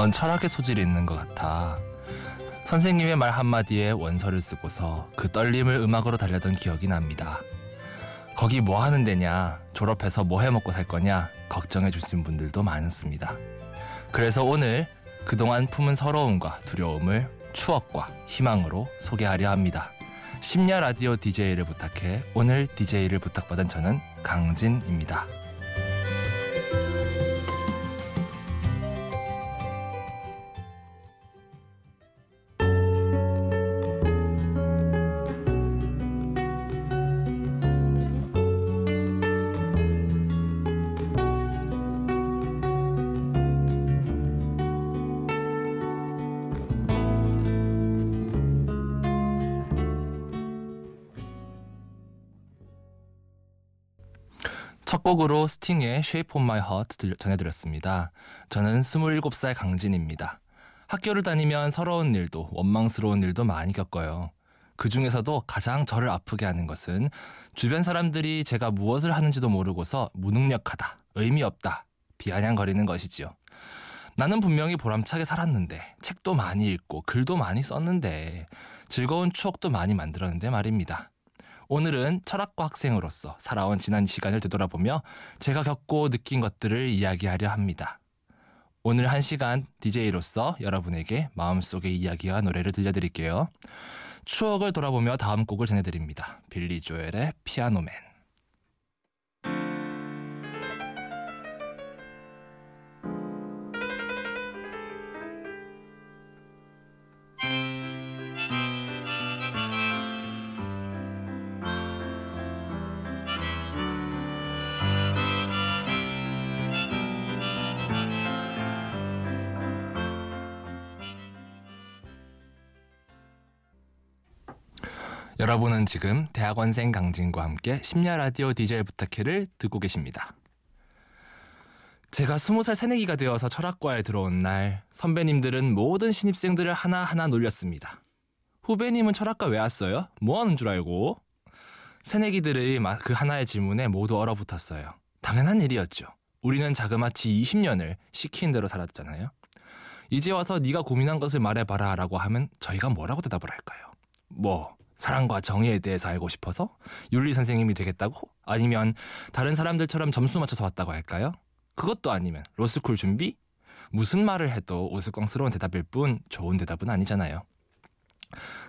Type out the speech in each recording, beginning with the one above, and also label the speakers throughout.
Speaker 1: 넌 철학의 소질이 있는 것 같아. 선생님의 말 한마디에 원서를 쓰고서 그 떨림을 음악으로 달려던 기억이 납니다. 거기 뭐 하는 데냐, 졸업해서 뭐 해 먹고 살 거냐, 걱정해 주신 분들도 많습니다. 그래서 오늘 그동안 품은 서러움과 두려움을 추억과 희망으로 소개하려 합니다. 심야 라디오 DJ를 부탁해 오늘 DJ를 부탁받은 저는 강진입니다. 첫 곡으로 스팅의 Shape of My Heart 전해드렸습니다. 저는 27살 강진입니다. 학교를 다니면 서러운 일도 원망스러운 일도 많이 겪어요. 그 중에서도 가장 저를 아프게 하는 것은 주변 사람들이 제가 무엇을 하는지도 모르고서 무능력하다, 의미 없다, 비아냥거리는 것이지요. 나는 분명히 보람차게 살았는데, 책도 많이 읽고, 글도 많이 썼는데, 즐거운 추억도 많이 만들었는데 말입니다. 오늘은 철학과 학생으로서 살아온 지난 시간을 되돌아보며 제가 겪고 느낀 것들을 이야기하려 합니다. 오늘 한 시간 DJ로서 여러분에게 마음속의 이야기와 노래를 들려드릴게요. 추억을 돌아보며 다음 곡을 전해드립니다. 빌리 조엘의 피아노맨. 여러분은 지금 대학원생 강진과 함께 심야 라디오 DJ 부탁해를 듣고 계십니다. 제가 스무 살 새내기가 되어서 철학과에 들어온 날 선배님들은 모든 신입생들을 하나하나 놀렸습니다. 후배님은 철학과 왜 왔어요? 뭐 하는 줄 알고? 새내기들의 그 하나의 질문에 모두 얼어붙었어요. 당연한 일이었죠. 우리는 자그마치 20년을 시킨 대로 살았잖아요. 이제 와서 네가 고민한 것을 말해봐라 라고 하면 저희가 뭐라고 대답을 할까요? 뭐 사랑과 정의에 대해서 알고 싶어서 윤리 선생님이 되겠다고? 아니면 다른 사람들처럼 점수 맞춰서 왔다고 할까요? 그것도 아니면 로스쿨 준비? 무슨 말을 해도 우스꽝스러운 대답일 뿐 좋은 대답은 아니잖아요.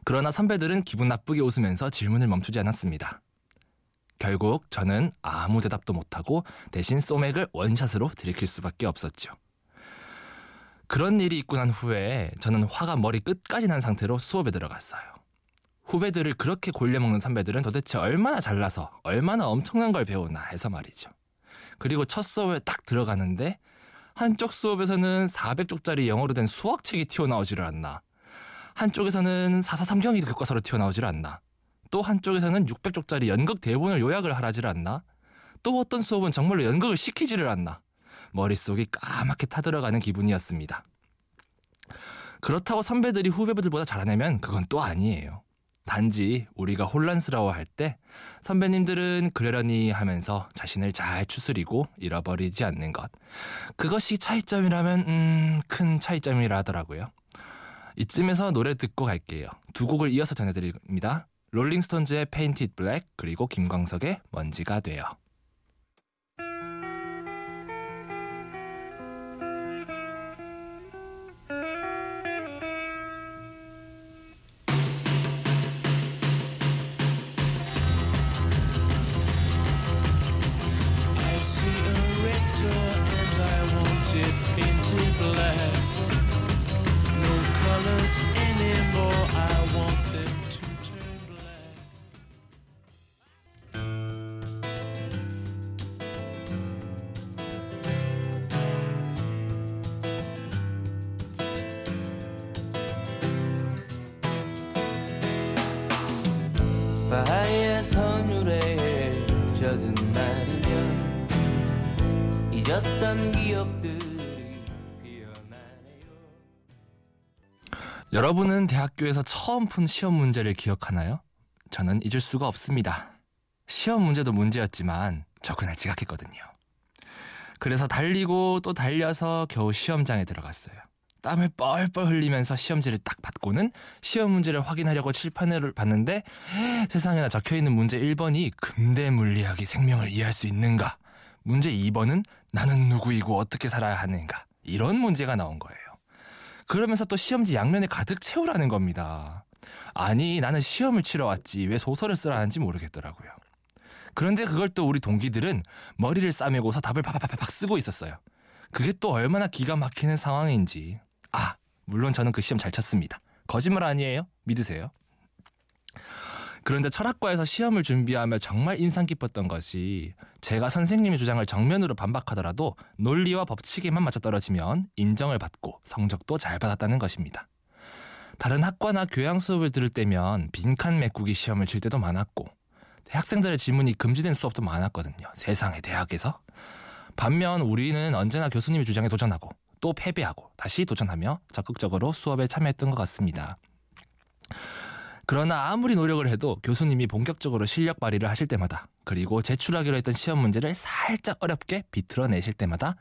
Speaker 1: 그러나 선배들은 기분 나쁘게 웃으면서 질문을 멈추지 않았습니다. 결국 저는 아무 대답도 못하고 대신 소맥을 원샷으로 들이킬 수밖에 없었죠. 그런 일이 있고 난 후에 저는 화가 머리 끝까지 난 상태로 수업에 들어갔어요. 후배들을 그렇게 골려먹는 선배들은 도대체 얼마나 잘나서 얼마나 엄청난 걸 배우나 해서 말이죠. 그리고 첫 수업에 딱 들어가는데 한쪽 수업에서는 400쪽짜리 영어로 된 수학책이 튀어나오지를 않나. 한쪽에서는 443경이 교과서로 튀어나오지를 않나. 또 한쪽에서는 600쪽짜리 연극 대본을 요약을 하라지를 않나. 또 어떤 수업은 정말로 연극을 시키지를 않나. 머릿속이 까맣게 타들어가는 기분이었습니다. 그렇다고 선배들이 후배들보다 잘하냐면 그건 또 아니에요. 단지 우리가 혼란스러워할 때 선배님들은 그러려니 하면서 자신을 잘 추스리고 잃어버리지 않는 것. 그것이 차이점이라면 음, 큰 차이점이라 하더라고요. 이쯤에서 노래 듣고 갈게요. 두 곡을 이어서 전해드립니다. 롤링스톤즈의 Painted Black 그리고 김광석의 먼지가 돼요. 잊었던 기억들이 피어나네요. 여러분은 대학교에서 처음 푼 시험 문제를 기억하나요? 저는 잊을 수가 없습니다. 시험 문제도 문제였지만 저 그날 지각했거든요. 그래서 달리고 또 달려서 겨우 시험장에 들어갔어요. 땀을 뻘뻘 흘리면서 시험지를 딱 받고는 시험 문제를 확인하려고 칠판을 봤는데 세상에나 적혀 있는 문제 1번이 근대 물리학이 생명을 이해할 수 있는가 문제 2번은 나는 누구이고 어떻게 살아야 하는가 이런 문제가 나온 거예요. 그러면서 또 시험지 양면에 가득 채우라는 겁니다. 아니 나는 시험을 치러 왔지 왜 소설을 쓰라는지 모르겠더라고요. 그런데 그걸 또 우리 동기들은 머리를 싸매고서 답을 파파파팍 쓰고 있었어요. 그게 또 얼마나 기가 막히는 상황인지. 아, 물론 저는 그 시험 잘 쳤습니다. 거짓말 아니에요? 믿으세요. 그런데 철학과에서 시험을 준비하며 정말 인상 깊었던 것이 제가 선생님의 주장을 정면으로 반박하더라도 논리와 법칙에만 맞아 떨어지면 인정을 받고 성적도 잘 받았다는 것입니다. 다른 학과나 교양 수업을 들을 때면 빈칸 메꾸기 시험을 칠 때도 많았고 학생들의 질문이 금지된 수업도 많았거든요. 세상의 대학에서. 반면 우리는 언제나 교수님의 주장에 도전하고 또 패배하고 다시 도전하며 적극적으로 수업에 참여했던 것 같습니다. 그러나 아무리 노력을 해도 교수님이 본격적으로 실력 발휘를 하실 때마다 그리고 제출하기로 했던 시험 문제를 살짝 어렵게 비틀어 내실 때마다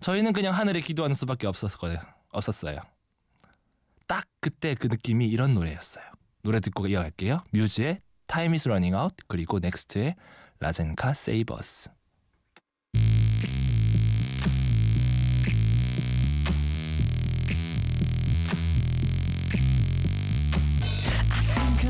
Speaker 1: 저희는 그냥 하늘에 기도하는 수밖에 없었어요. 없었어요. 딱 그때 그 느낌이 이런 노래였어요. 노래 듣고 이어갈게요. 뮤즈의 Time is running out 그리고 넥스트의 Lazenca, Save Us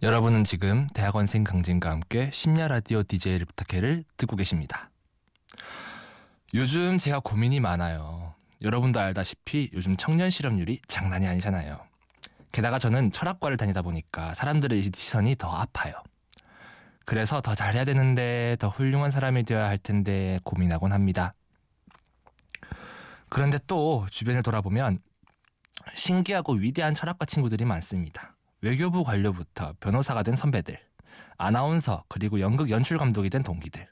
Speaker 1: 여러분은 지금 대학원생 강진과 함께 심야 라디오 DJ를 부탁해를 듣고 계십니다. 요즘 제가 고민이 많아요. 여러분도 알다시피 요즘 청년 실업률이 장난이 아니잖아요. 게다가 저는 철학과를 다니다 보니까 사람들의 시선이 더 아파요. 그래서 더 잘해야 되는데 더 훌륭한 사람이 되어야 할 텐데 고민하곤 합니다. 그런데 또 주변을 돌아보면 신기하고 위대한 철학과 친구들이 많습니다. 외교부 관료부터 변호사가 된 선배들, 아나운서 그리고 연극 연출 감독이 된 동기들,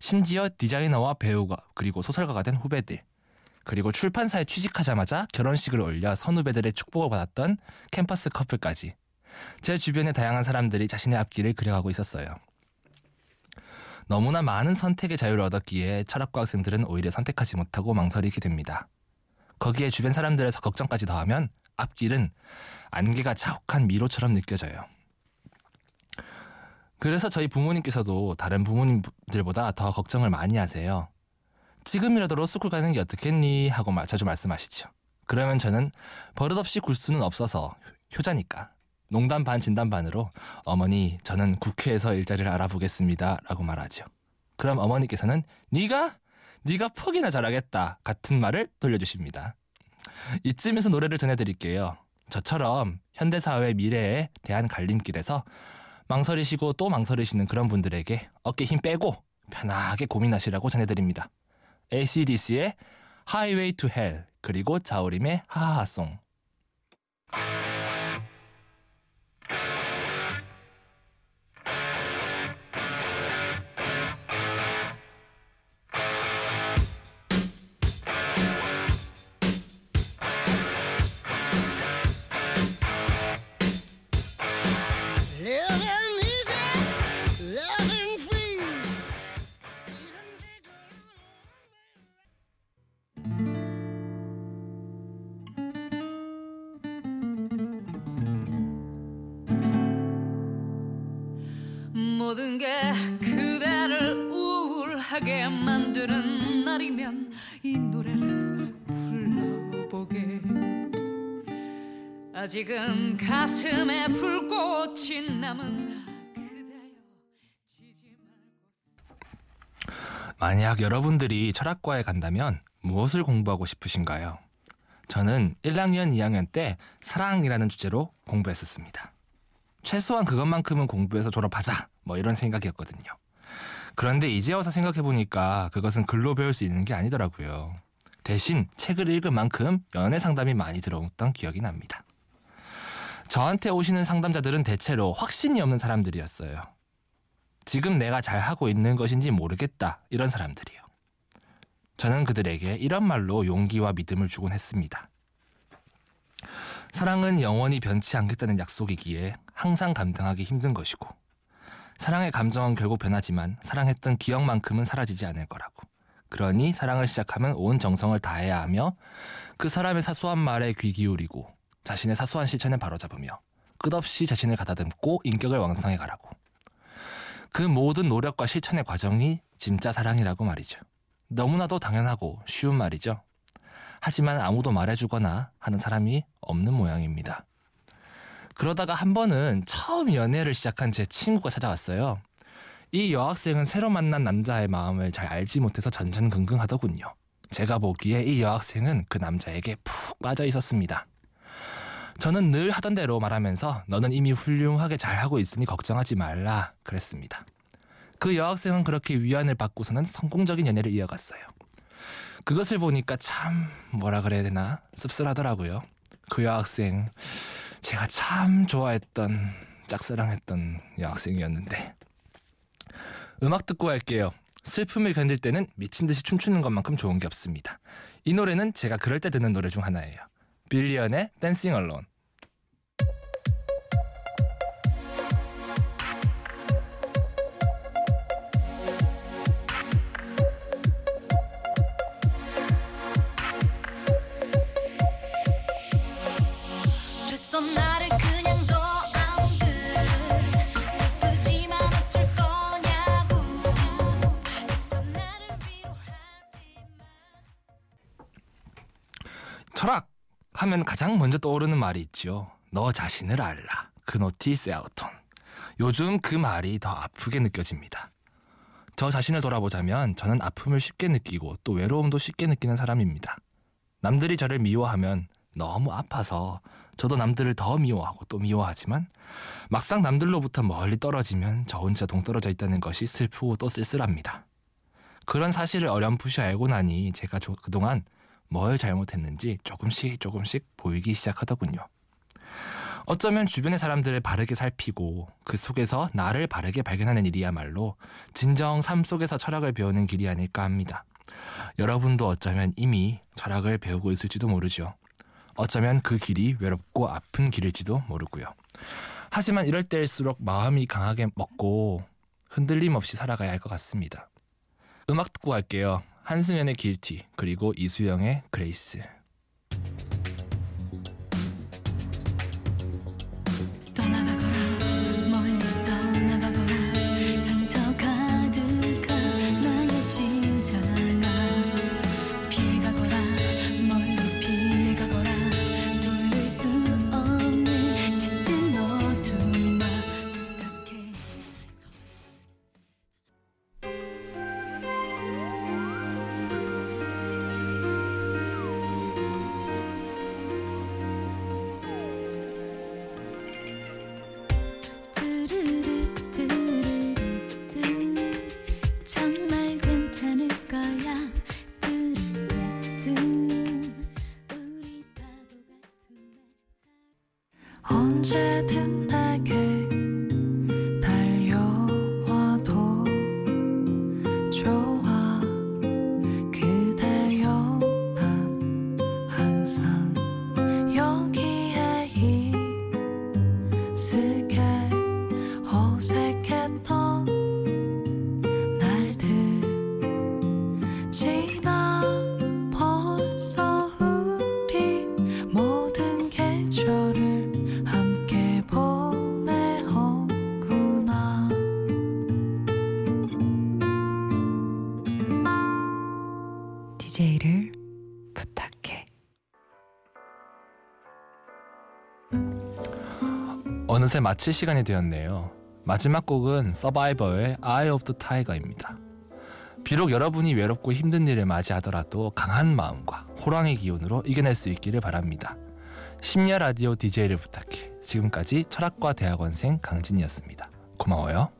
Speaker 1: 심지어 디자이너와 배우가 그리고 소설가가 된 후배들, 그리고 출판사에 취직하자마자 결혼식을 올려 선후배들의 축복을 받았던 캠퍼스 커플까지 제 주변의 다양한 사람들이 자신의 앞길을 그려가고 있었어요. 너무나 많은 선택의 자유를 얻었기에 철학과 학생들은 오히려 선택하지 못하고 망설이게 됩니다. 거기에 주변 사람들에서 걱정까지 더하면 앞길은 안개가 자욱한 미로처럼 느껴져요. 그래서 저희 부모님께서도 다른 부모님들보다 더 걱정을 많이 하세요. 지금이라도 로스쿨 가는 게 어떻겠니? 하고 자주 말씀하시죠. 그러면 저는 버릇없이 굴 수는 없어서 효자니까 농담 반 진담 반으로 어머니 저는 국회에서 일자리를 알아보겠습니다 라고 말하죠. 그럼 어머니께서는 네가 네가 퍽이나 잘하겠다 같은 말을 돌려주십니다. 이쯤에서 노래를 전해드릴게요. 저처럼 현대사회 미래에 대한 갈림길에서 망설이시고 또 망설이시는 그런 분들에게 어깨 힘 빼고 편하게 고민하시라고 전해드립니다. ACDC의 Highway to Hell 그리고 자우림의 하하하송
Speaker 2: 게 그대를 우울하게 만드는 날이면 이 노래를 불러보게 아직은 가슴에 불꽃이 남은
Speaker 1: 만약 여러분들이 철학과에 간다면 무엇을 공부하고 싶으신가요? 저는 1학년, 2학년 때 사랑이라는 주제로 공부했었습니다. 최소한 그것만큼은 공부해서 졸업하자 뭐 이런 생각이었거든요. 그런데 이제 와서 생각해보니까 그것은 글로 배울 수 있는 게 아니더라고요. 대신 책을 읽은 만큼 연애 상담이 많이 들어왔던 기억이 납니다. 저한테 오시는 상담자들은 대체로 확신이 없는 사람들이었어요. 지금 내가 잘 하고 있는 것인지 모르겠다 이런 사람들이요. 저는 그들에게 이런 말로 용기와 믿음을 주곤 했습니다. 사랑은 영원히 변치 않겠다는 약속이기에 항상 감당하기 힘든 것이고 사랑의 감정은 결국 변하지만 사랑했던 기억만큼은 사라지지 않을 거라고. 그러니 사랑을 시작하면 온 정성을 다해야 하며 그 사람의 사소한 말에 귀 기울이고 자신의 사소한 실천에 바로잡으며 끝없이 자신을 가다듬고 인격을 왕성해 가라고. 그 모든 노력과 실천의 과정이 진짜 사랑이라고 말이죠. 너무나도 당연하고 쉬운 말이죠. 하지만 아무도 말해주거나 하는 사람이 없는 모양입니다. 그러다가 한 번은 처음 연애를 시작한 제 친구가 찾아왔어요. 이 여학생은 새로 만난 남자의 마음을 잘 알지 못해서 전전긍긍하더군요. 제가 보기에 이 여학생은 그 남자에게 푹 빠져 있었습니다. 저는 늘 하던 대로 말하면서 너는 이미 훌륭하게 잘하고 있으니 걱정하지 말라 그랬습니다. 그 여학생은 그렇게 위안을 받고서는 성공적인 연애를 이어갔어요. 그것을 보니까 참 뭐라 그래야 되나 씁쓸하더라고요. 그 여학생 제가 참 좋아했던 짝사랑했던 여학생이었는데 음악 듣고 할게요. 슬픔을 견딜 때는 미친 듯이 춤추는 것만큼 좋은 게 없습니다. 이 노래는 제가 그럴 때 듣는 노래 중 하나예요. 빌리언의 댄싱 얼론. 하면 가장 먼저 떠오르는 말이 있죠. 너 자신을 알라. 그노티 세아우톤. 요즘 그 말이 더 아프게 느껴집니다. 저 자신을 돌아보자면 저는 아픔을 쉽게 느끼고 또 외로움도 쉽게 느끼는 사람입니다. 남들이 저를 미워하면 너무 아파서 저도 남들을 더 미워하고 또 미워하지만 막상 남들로부터 멀리 떨어지면 저 혼자 동떨어져 있다는 것이 슬프고 또 쓸쓸합니다. 그런 사실을 어렴풋이 알고 나니 제가 조- 그동안 뭘 잘못했는지 조금씩 조금씩 보이기 시작하더군요. 어쩌면 주변의 사람들을 바르게 살피고 그 속에서 나를 바르게 발견하는 일이야말로 진정 삶 속에서 철학을 배우는 길이 아닐까 합니다. 여러분도 어쩌면 이미 철학을 배우고 있을지도 모르죠. 어쩌면 그 길이 외롭고 아픈 길일지도 모르고요. 하지만 이럴 때일수록 마음이 강하게 먹고 흔들림 없이 살아가야 할 것 같습니다. 음악 듣고 갈게요. 한승연의 길티 그리고 이수영의 그레이스.
Speaker 2: 언제든 내게
Speaker 1: 어느새 마칠 시간이 되었네요. 마지막 곡은 서바이버의 Eye of the Tiger입니다. 비록 여러분이 외롭고 힘든 일을 맞이하더라도 강한 마음과 호랑이 기운으로 이겨낼 수 있기를 바랍니다. 심야 라디오 DJ를 부탁해. 지금까지 철학과 대학원생 강진이었습니다. 고마워요.